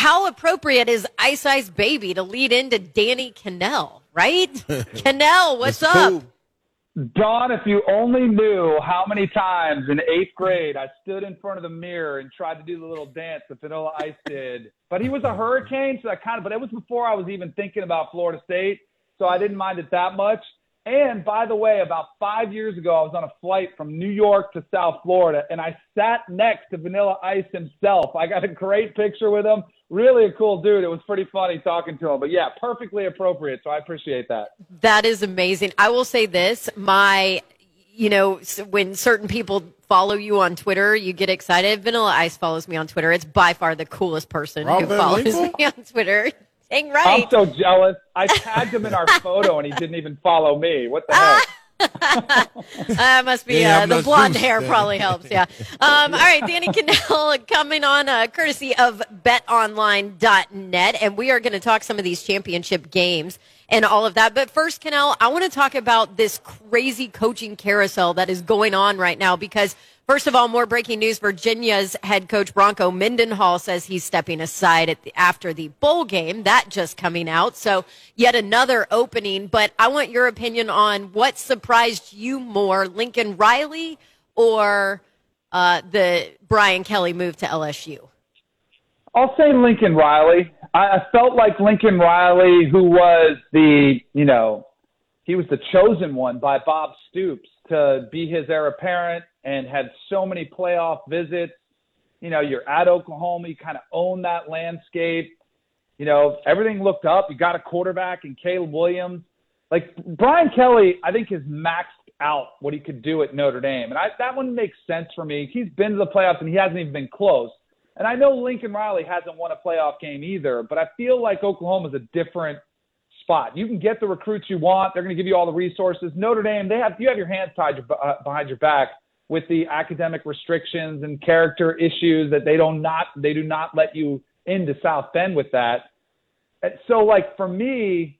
how appropriate is Ice Ice Baby to lead into Danny Kanell, right? Kanell, what's up? Don, if you only knew how many times in eighth grade I stood in front of the mirror and tried to do the little dance that Vanilla Ice did. But he was a hurricane, so that kind of, but it was before I was even thinking about Florida State, so I didn't mind it that much. And by the way, about five years ago, I was on a flight from New York to South Florida, and I sat next to Vanilla Ice himself. I got a great picture with him. Really a cool dude. It was pretty funny talking to him. But yeah, perfectly appropriate. So I appreciate that. That is amazing. I will say this: my, you know, when certain people follow you on Twitter, you get excited. Vanilla Ice follows me on Twitter. It's by far the coolest person Robin who follows Winkle? me on Twitter. Dang right. I'm so jealous. I tagged him in our photo and he didn't even follow me. What the heck? uh, must be uh, the blonde hair probably helps. Yeah. Um, all right, Danny Kanell coming on uh, courtesy of BetOnline.net, and we are going to talk some of these championship games and all of that. But first, Kanell, I want to talk about this crazy coaching carousel that is going on right now because First of all, more breaking news. Virginia's head coach Bronco Mendenhall says he's stepping aside the, after the bowl game. That just coming out. So yet another opening. But I want your opinion on what surprised you more, Lincoln Riley or uh, the Brian Kelly move to LSU? I'll say Lincoln Riley. I, I felt like Lincoln Riley, who was the, you know, he was the chosen one by Bob Stoops to be his heir apparent and had so many playoff visits. You know, you're at Oklahoma, you kind of own that landscape. You know, everything looked up. You got a quarterback in Caleb Williams. Like Brian Kelly, I think has maxed out what he could do at Notre Dame, and I, that one makes sense for me. He's been to the playoffs and he hasn't even been close. And I know Lincoln Riley hasn't won a playoff game either, but I feel like Oklahoma's a different spot. You can get the recruits you want. They're going to give you all the resources. Notre Dame, they have you have your hands tied uh, behind your back with the academic restrictions and character issues that they don't not they do not let you into South Bend with that. And so like for me,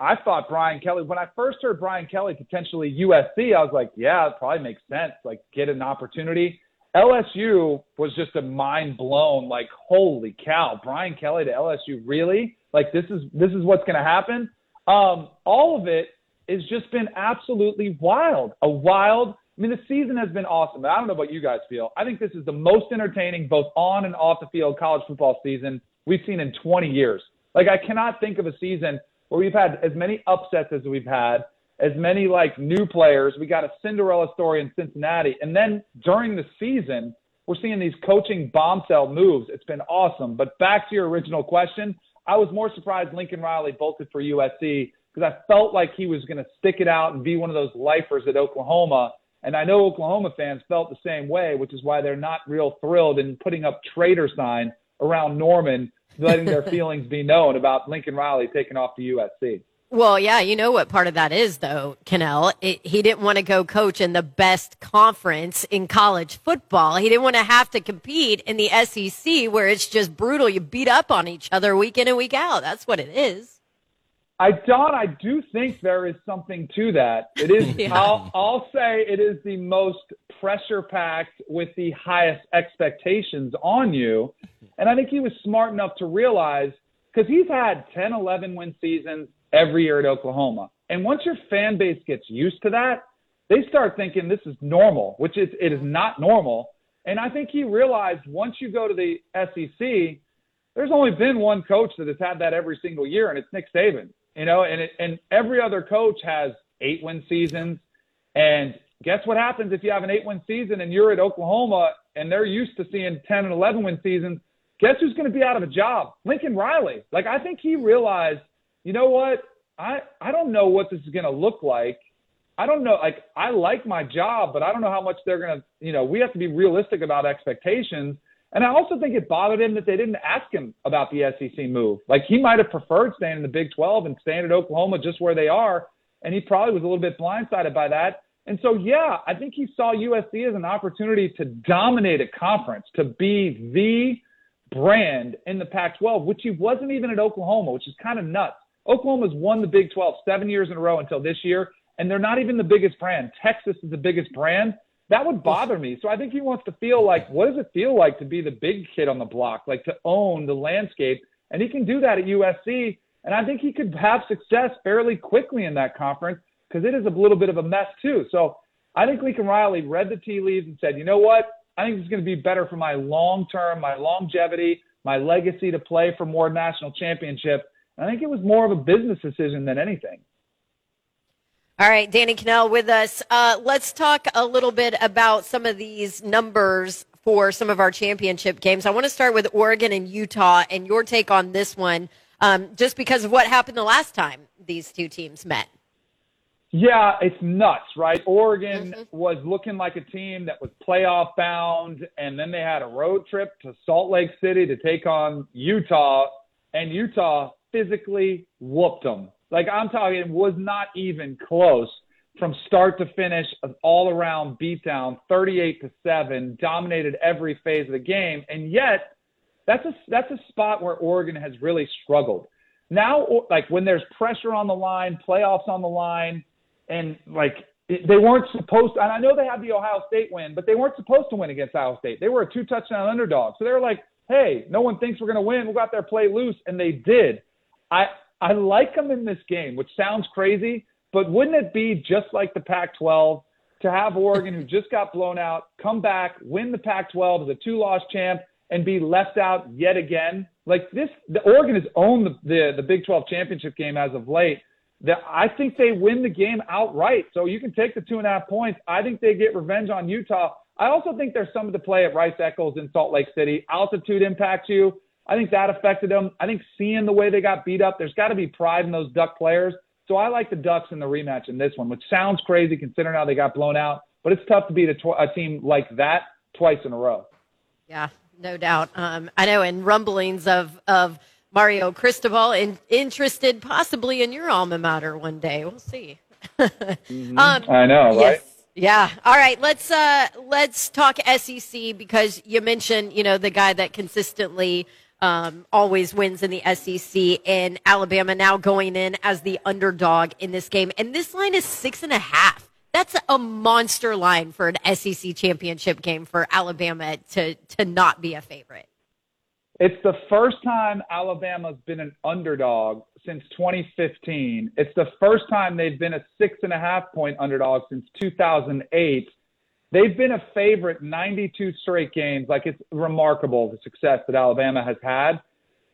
I thought Brian Kelly when I first heard Brian Kelly potentially USC, I was like, yeah, it probably makes sense. Like get an opportunity. LSU was just a mind blown, like, holy cow, Brian Kelly to LSU, really? Like this is this is what's gonna happen. Um, all of it has just been absolutely wild. A wild I mean, the season has been awesome. I don't know what you guys feel. I think this is the most entertaining, both on and off the field, college football season we've seen in 20 years. Like, I cannot think of a season where we've had as many upsets as we've had, as many like new players. We got a Cinderella story in Cincinnati, and then during the season, we're seeing these coaching bombshell moves. It's been awesome. But back to your original question, I was more surprised Lincoln Riley bolted for USC because I felt like he was going to stick it out and be one of those lifers at Oklahoma and I know Oklahoma fans felt the same way, which is why they're not real thrilled in putting up traitor sign around Norman, letting their feelings be known about Lincoln Riley taking off to USC. Well, yeah, you know what part of that is, though, Kanell. It, he didn't want to go coach in the best conference in college football. He didn't want to have to compete in the SEC where it's just brutal. You beat up on each other week in and week out. That's what it is. I Don, I do think there is something to that. It is. yeah. I'll, I'll say it is the most pressure packed with the highest expectations on you, and I think he was smart enough to realize because he's had 10, 11 win seasons every year at Oklahoma, and once your fan base gets used to that, they start thinking this is normal, which is it is not normal. And I think he realized once you go to the SEC, there's only been one coach that has had that every single year, and it's Nick Saban. You know, and it, and every other coach has eight win seasons. And guess what happens if you have an eight win season and you're at Oklahoma and they're used to seeing 10 and 11 win seasons? Guess who's going to be out of a job? Lincoln Riley. Like I think he realized, you know what? I I don't know what this is going to look like. I don't know. Like I like my job, but I don't know how much they're going to. You know, we have to be realistic about expectations. And I also think it bothered him that they didn't ask him about the SEC move. Like he might have preferred staying in the Big 12 and staying at Oklahoma just where they are. And he probably was a little bit blindsided by that. And so, yeah, I think he saw USC as an opportunity to dominate a conference, to be the brand in the Pac 12, which he wasn't even at Oklahoma, which is kind of nuts. Oklahoma's won the Big 12 seven years in a row until this year, and they're not even the biggest brand. Texas is the biggest brand. That would bother me. So I think he wants to feel like, what does it feel like to be the big kid on the block, like to own the landscape? And he can do that at USC. And I think he could have success fairly quickly in that conference because it is a little bit of a mess too. So I think Lincoln Riley read the tea leaves and said, you know what? I think it's going to be better for my long term, my longevity, my legacy to play for more national championship. And I think it was more of a business decision than anything. All right, Danny Kanell with us. Uh, let's talk a little bit about some of these numbers for some of our championship games. I want to start with Oregon and Utah and your take on this one, um, just because of what happened the last time these two teams met. Yeah, it's nuts, right? Oregon mm-hmm. was looking like a team that was playoff bound, and then they had a road trip to Salt Lake City to take on Utah, and Utah physically whooped them like I'm talking, it was not even close from start to finish, an all around beatdown, 38 to seven, dominated every phase of the game, and yet that's a that's a spot where Oregon has really struggled. Now, like when there's pressure on the line, playoffs on the line, and like they weren't supposed to, and I know they had the Ohio State win, but they weren't supposed to win against Ohio State. They were a two touchdown underdog. So they were like, hey, no one thinks we're going to win. We'll go out there, play loose. And they did. I, I like them in this game, which sounds crazy, but wouldn't it be just like the Pac 12 to have Oregon, who just got blown out, come back, win the Pac 12 as a two loss champ, and be left out yet again? Like this, the Oregon has owned the, the, the Big 12 championship game as of late. That I think they win the game outright. So you can take the two and a half points. I think they get revenge on Utah. I also think there's some to play at Rice Eccles in Salt Lake City. Altitude impacts you. I think that affected them. I think seeing the way they got beat up, there's got to be pride in those Duck players. So I like the Ducks in the rematch in this one, which sounds crazy considering how they got blown out, but it's tough to beat a, tw- a team like that twice in a row. Yeah, no doubt. Um, I know in rumblings of of Mario Cristobal in, interested possibly in your alma mater one day. We'll see. mm-hmm. um, I know, yes. right? Yeah. All right. Let's uh let's talk SEC because you mentioned you know the guy that consistently um, always wins in the SEC, and Alabama now going in as the underdog in this game. And this line is six and a half. That's a monster line for an SEC championship game for Alabama to to not be a favorite. It's the first time Alabama's been an underdog since 2015. It's the first time they've been a six and a half point underdog since 2008. They've been a favorite 92 straight games. Like it's remarkable the success that Alabama has had.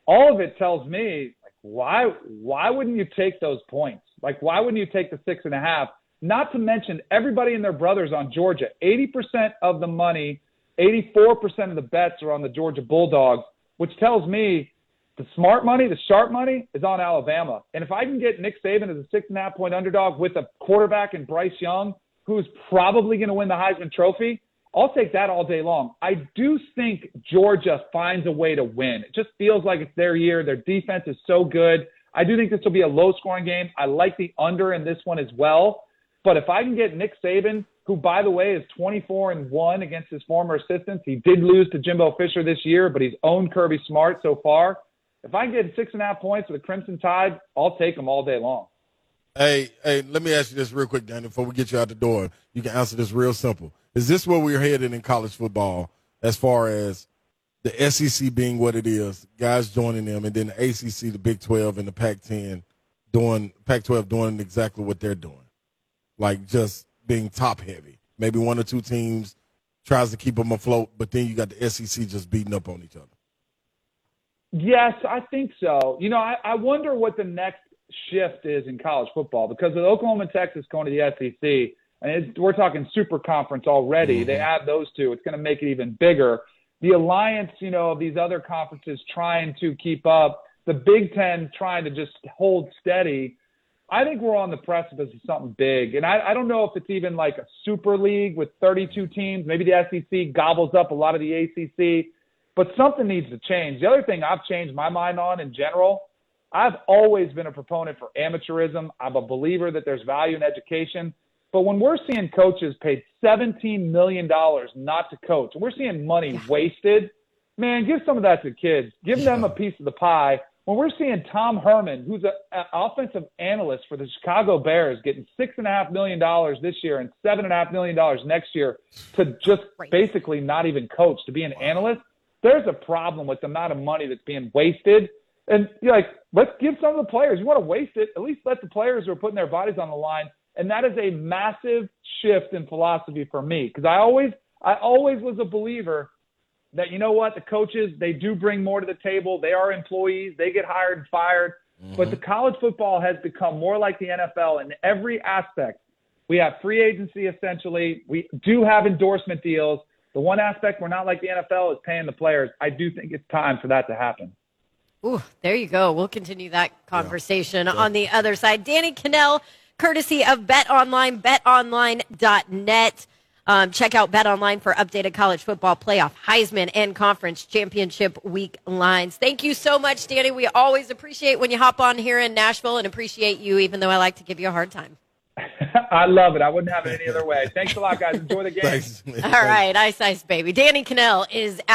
All of it tells me like why why wouldn't you take those points? Like why wouldn't you take the six and a half? Not to mention everybody and their brothers on Georgia. 80% of the money, 84% of the bets are on the Georgia Bulldogs, which tells me the smart money, the sharp money is on Alabama. And if I can get Nick Saban as a six and a half point underdog with a quarterback in Bryce Young who's probably going to win the Heisman Trophy, I'll take that all day long. I do think Georgia finds a way to win. It just feels like it's their year. Their defense is so good. I do think this will be a low scoring game. I like the under in this one as well. But if I can get Nick Saban, who by the way is 24 and 1 against his former assistants, he did lose to Jimbo Fisher this year, but he's owned Kirby Smart so far. If I can get six and a half points with the Crimson Tide, I'll take them all day long. Hey, hey, let me ask you this real quick, Danny, before we get you out the door. You can answer this real simple. Is this where we're headed in college football as far as the SEC being what it is, guys joining them, and then the ACC, the Big 12, and the Pac 10 doing, Pac 12 doing exactly what they're doing? Like just being top heavy. Maybe one or two teams tries to keep them afloat, but then you got the SEC just beating up on each other. Yes, I think so. You know, I, I wonder what the next shift is in college football because with Oklahoma and Texas going to the SEC, and we're talking super conference already. Mm-hmm. They add those two, it's going to make it even bigger. The alliance, you know, of these other conferences trying to keep up, the Big Ten trying to just hold steady. I think we're on the precipice of something big. And I, I don't know if it's even like a super league with 32 teams. Maybe the SEC gobbles up a lot of the ACC, but something needs to change. The other thing I've changed my mind on in general I've always been a proponent for amateurism. I'm a believer that there's value in education. But when we're seeing coaches paid $17 million not to coach, and we're seeing money wasted, man, give some of that to kids. Give them a piece of the pie. when we're seeing Tom Herman, who's an offensive analyst for the Chicago Bears, getting six and a half million dollars this year and seven and a half million dollars next year to just basically not even coach, to be an analyst, there's a problem with the amount of money that's being wasted. And you're like, let's give some of the players. You want to waste it? At least let the players who are putting their bodies on the line. And that is a massive shift in philosophy for me because I always, I always was a believer that you know what the coaches they do bring more to the table. They are employees. They get hired and fired. Mm-hmm. But the college football has become more like the NFL in every aspect. We have free agency essentially. We do have endorsement deals. The one aspect we're not like the NFL is paying the players. I do think it's time for that to happen. Ooh, there you go. We'll continue that conversation yeah. on the other side. Danny Kanell, courtesy of Bet Online, betonline.net. Um, check out Bet Online for updated college football playoff, Heisman, and conference championship week lines. Thank you so much, Danny. We always appreciate when you hop on here in Nashville and appreciate you, even though I like to give you a hard time. I love it. I wouldn't have it any other way. Thanks a lot, guys. Enjoy the game. Thanks. All right. Ice Ice Baby. Danny Kanell is out.